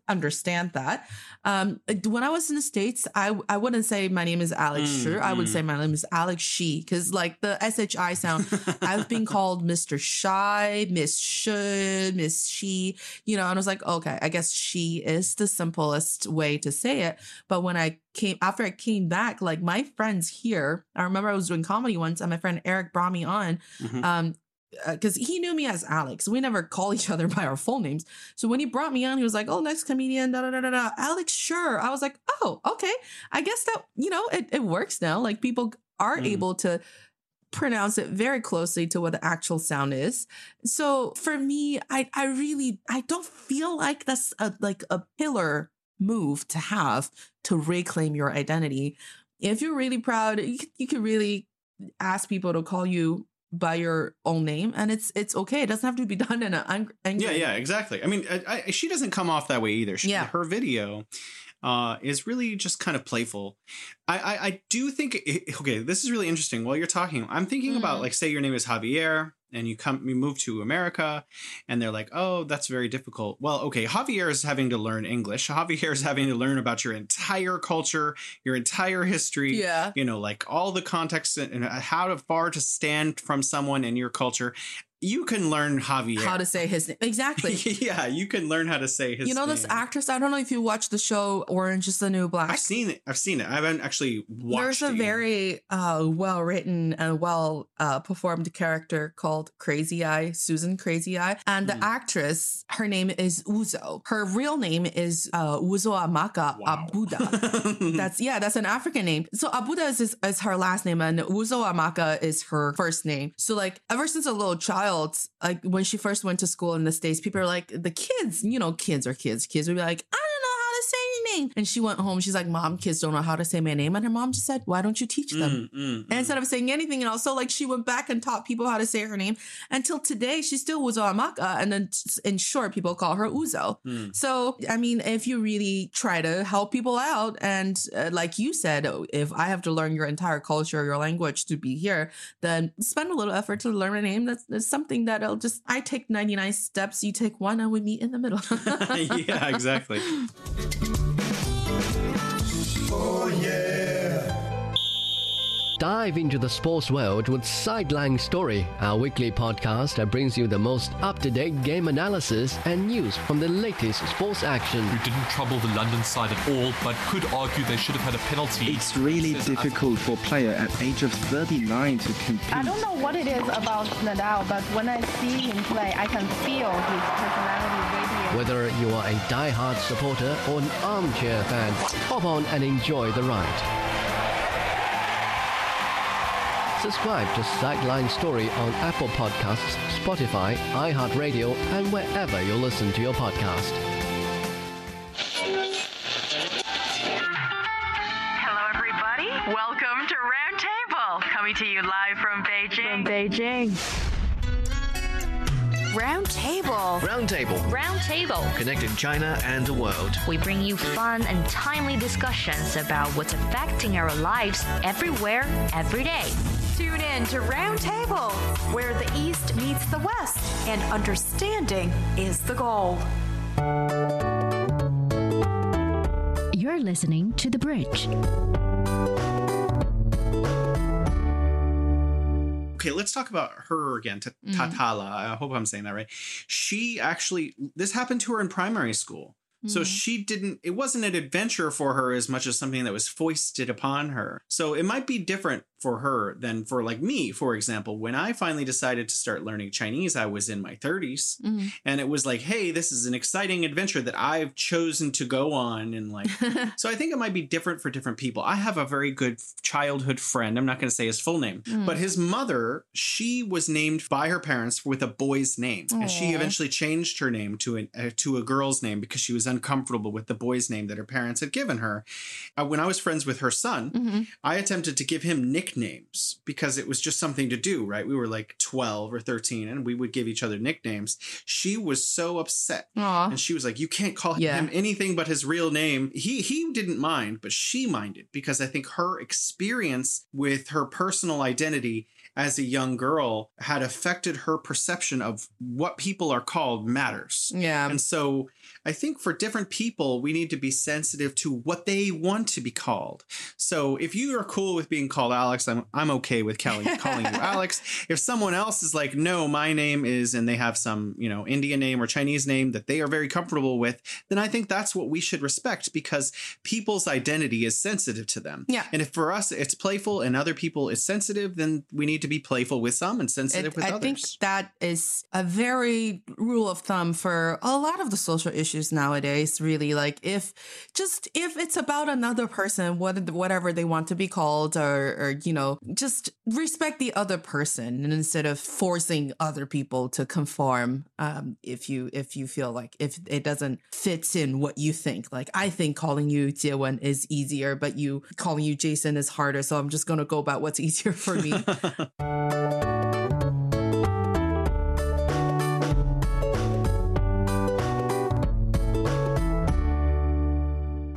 understand that um when i was in the states i i wouldn't say my name is alex Mm, Sure, i would mm. say my name is alex she because like the shi sound I've been called Mr. Shy, Miss Should, Miss She, you know, and I was like, okay, I guess she is the simplest way to say it. But when I came, after I came back, like my friends here, I remember I was doing comedy once and my friend Eric brought me on, Mhm. um, because he knew me as Alex. We never call each other by our full names. So when he brought me on, he was like, "Oh, next comedian, da da da da da." Alex, sure. I was like, "Oh, okay. I guess that you know it, it works now. Like people are Mm. able to pronounce it very closely to what the actual sound is. So for me, I I really I don't feel like that's a like a pillar move to have to reclaim your identity. If you're really proud, you you can really ask people to call you by your own name and it's it's okay it doesn't have to be done in an angry yeah yeah exactly i mean I, I, she doesn't come off that way either she, Yeah. her video uh, is really just kind of playful. I, I, I do think it, okay. This is really interesting. While you're talking, I'm thinking about Mhm. like, say your name is Javier, and you come, you move to America, and they're like, oh, that's very difficult. Well, okay, Javier is having to learn English. Javier is having to learn about your entire culture, your entire history. yeah You know, like all the context and and uh, how to, far to stand from someone in your culture. You can learn Javier. how to say his name exactly yeah, you can learn how to say his. Name. You know this actress i don't know if you watched the show orange is the new black I've seen it. I've seen it. I haven't actually watched There's a it very uh, well written and well uh, performed character called Crazy Eye, Susan Crazy Eye. And the Hmm. actress, her name is Uzo. Her real name is uh, Uzo Amaka Wow. Abuda. That's yeah, that's an African name. So Abuda is, is is her last name, and Uzo Amaka is her first name. So like ever since a little child, like when she first went to school in the states, people are like the kids. You know, kids are kids. Kids would be like, I don't know how to say your name. And she went home. She's like, Mom, kids don't know how to say my name. And her mom just said, Why don't you teach them? Mm, mm, And mm. instead of saying anything else, so like she went back and taught people how to say her name until today. She still was Amaka, and then in short, people call her Uzo. Mm. So I mean, if you really try to help people out, and uh, like you said, if I have to learn your entire culture, your language to be here, then spend a little effort to learn a name. That's, that's something that'll just I take ninety nine steps, you take one, and we meet in the middle. yeah, exactly. Oh, Dive into the sports world with Sideline Story, our weekly podcast that brings you the most up to date game analysis and news from the latest sports action. who didn't trouble the London side at all, but could argue they should have had a penalty. It's really Says- difficult for a player at age of 39 to compete. I don't know what it is about Nadal, but when I see him play, I can feel his personality radiate. Whether you are a die-hard supporter or an armchair fan, hop on and enjoy the ride. Subscribe to Sideline Story on Apple Podcasts, Spotify, iHeartRadio, and wherever you listen to your podcast. Hello, everybody. Welcome to Roundtable, coming to you live from Beijing. From Beijing. Round Table. Roundtable, Round Table. connecting China and the world. We bring you fun and timely discussions about what's affecting our lives everywhere, every day. Tune in to Round Table, where the East meets the West and understanding is the goal. You're listening to The Bridge. Okay, let's talk about her again. Ta- Mhm. Tatala. I hope I'm saying that right. She actually, this happened to her in primary school. So Mhm. she didn't, it wasn't an adventure for her as much as something that was foisted upon her. So it might be different for her than for like me, for example. When I finally decided to start learning Chinese, I was in my 30s. Mhm. And it was like, hey, this is an exciting adventure that I've chosen to go on. And like, so I think it might be different for different people. I have a very good childhood friend. I'm not going to say his full name, Mm. but his mother, she was named by her parents with a boy's name, and she eventually changed her name to an, uh, to a girl's name because she was uncomfortable with the boy's name that her parents had given her. Uh, when I was friends with her son, Mhm. I attempted to give him nicknames because it was just something to do, right? We were like 12 or 13 and we would give each other nicknames. She was so upset. Aw. And she was like, "You can't call Yeah. him anything but his real name." He he didn't mind, but she minded because I think her experience with her personal identity as a young girl had affected her perception of what people are called matters. Yeah. And so I think for different people, we need to be sensitive to what they want to be called. So if you are cool with being called Alex, I'm, I'm okay with calling, calling you Alex. If someone else is like, no, my name is, and they have some, you know, Indian name or Chinese name that they are very comfortable with, then I think that's what we should respect because people's identity is sensitive to them. Yeah. And if for us it's playful and other people it's sensitive, then we need need to be playful with some and sensitive It- with I others. I think that is a very rule of thumb for a lot of the social issues nowadays. Really, like if just if it's about another person, what whatever they want to be called, or or you know, just respect the other person, and instead of forcing other people to conform, um, if you if you feel like if it doesn't fit in what you think, like I think calling you Jiewen is easier, but you calling you Jason is harder, so I'm just gonna go about what's easier for me.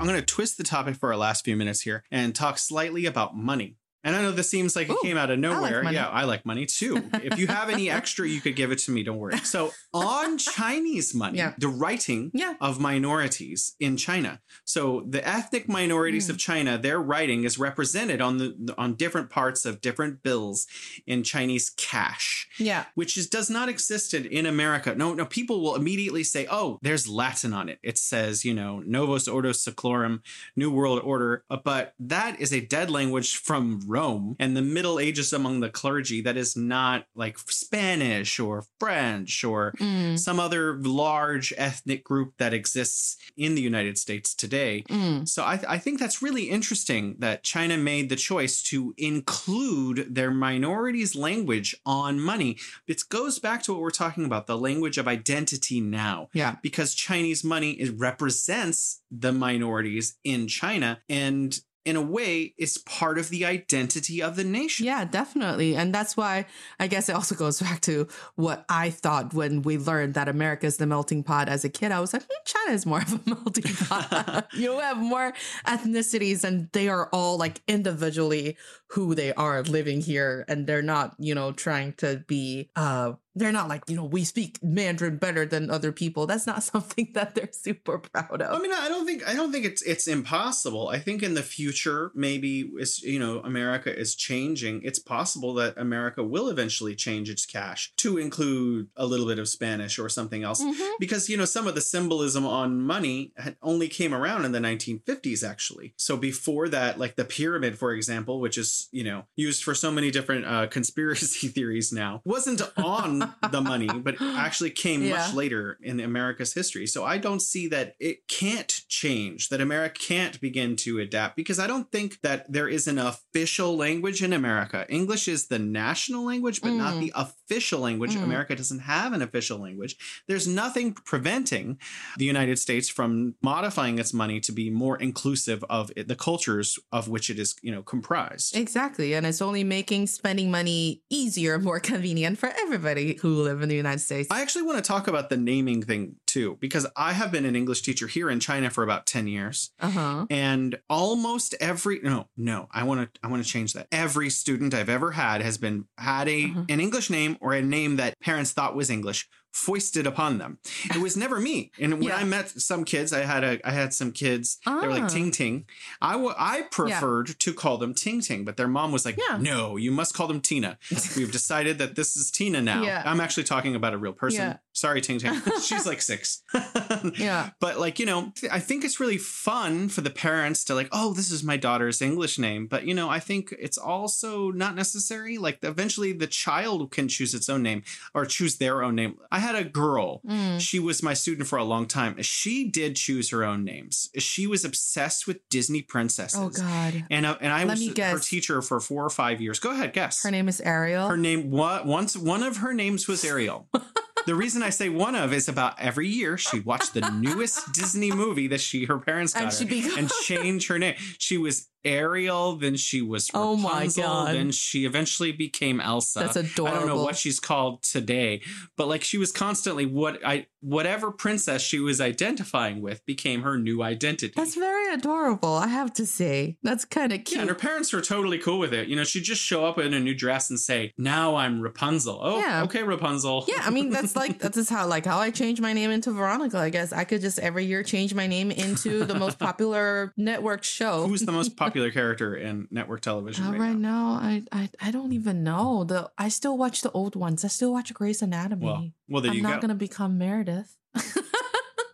I'm going to twist the topic for our last few minutes here and talk slightly about money. And I know this seems like it came out of nowhere. money. yeah, I like money too. if you have any extra, you could give it to me. Don't worry. So, on Chinese money, Yeah. the writing Yeah. of minorities in China. So, the ethnic minorities Hmm. of China, their writing is represented on the on different parts of different bills in Chinese cash yeah. which is does not exist in, in America. No, no, people will immediately say, "Oh, there's Latin on it." It says, you know, Novus Ordo Seclorum, New World Order, Uh, but that is a dead language from Rome and the Middle Ages among the clergy. That is not like Spanish or French or Mm. some other large ethnic group that exists in the United States today. Mm. So I, I think that's really interesting that China made the choice to include their minorities' language on money. It goes back to what we're talking about the language of identity now. Yeah. Because Chinese money is, represents the minorities in China and in a way is part of the identity of the nation. Yeah, definitely. And that's why I guess it also goes back to what I thought when we learned that America is the melting pot as a kid. I was like, hmm, China is more of a melting pot. you have more ethnicities and they are all like individually who they are living here. And they're not, you know, trying to be, uh, they're not like, you know, we speak Mandarin better than other people. That's not something that they're super proud of. I mean, I don't think I don't think it's it's impossible. I think in the future, maybe as you know, America is changing. It's possible that America will eventually change its cash to include a little bit of Spanish or something else, because you know some of the symbolism on money had only came around in the 1950s, actually. So before that, like the pyramid, for example, which is you know used for so many different uh, conspiracy theories now, wasn't on the money, but actually came Yeah. much later in America's history. So I don't see that it can't change, that America can't begin to adapt because I don't think that there is an official language in America. English is the national language, but not Mm. the official language. Mm. America doesn't have an official language. There's nothing preventing the United States from modifying its money to be more inclusive of it, the cultures of which it is, you know, comprised. Exactly. And it's only making spending money easier, more convenient for everybody who live in the United States. I actually want to talk about the naming thing too, because I have been an English teacher here in China for about 10 years. Uh huh. And almost every no, no, I want to I want to change that. Every student I've ever had has been had a an English name or a name that parents thought was English foisted upon them. It was never me. And when Yeah. I met some kids, I had a I had some kids. They were Ah. like Ting Ting. I wa- I preferred to call them Ting Ting, but their mom was like, Yeah. "No, you must call them Tina. We've decided that this is Tina now." Yeah. I'm actually talking about a real person. Yeah. Sorry, Ting Ting. She's like 6. Yeah. But like, you know, I think it's really fun for the parents to like, oh, this is my daughter's English name. But you know, I think it's also not necessary. Like eventually the child can choose its own name or choose their own name. I had a girl. Mm. She was my student for a long time. She did choose her own names. She was obsessed with Disney princesses. Oh, God. And uh, and I Let was her teacher for 4 or 5 years. Go ahead, guess. Her name is Ariel. Her name what once one of her names was Ariel. the reason I say one of is about every year she watched the newest Disney movie that she her parents got And her become- and change her name. She was Ariel, then she was Oh my Rapunzel, God. then she eventually became Elsa. That's adorable. I don't know what she's called today, but like she was constantly what I whatever princess she was identifying with became her new identity. That's very adorable, I have to say. That's kind of Yeah, cute. and her parents were totally cool with it. You know, she'd just show up in a new dress and say, "Now I'm Rapunzel." Oh, Yeah. okay, Rapunzel. yeah, I mean that's like that's just how like how I changed my name into Veronica. I guess I could just every year change my name into the most popular network show. Who's the most popular character in network television right, right now? now, I, I I don't even know. The I still watch the old ones. I still watch Grey's Anatomy. Well, well, there I'm you not go. gonna become Meredith.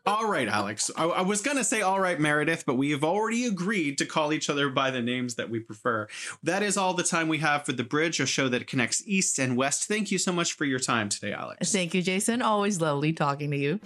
All right, Alex. I, I was going to say, all right, Meredith, but we have already agreed to call each other by the names that we prefer. That is all the time we have for The Bridge, a show that connects East and West. Thank you so much for your time today, Alex. Thank you, Jason. Always lovely talking to you.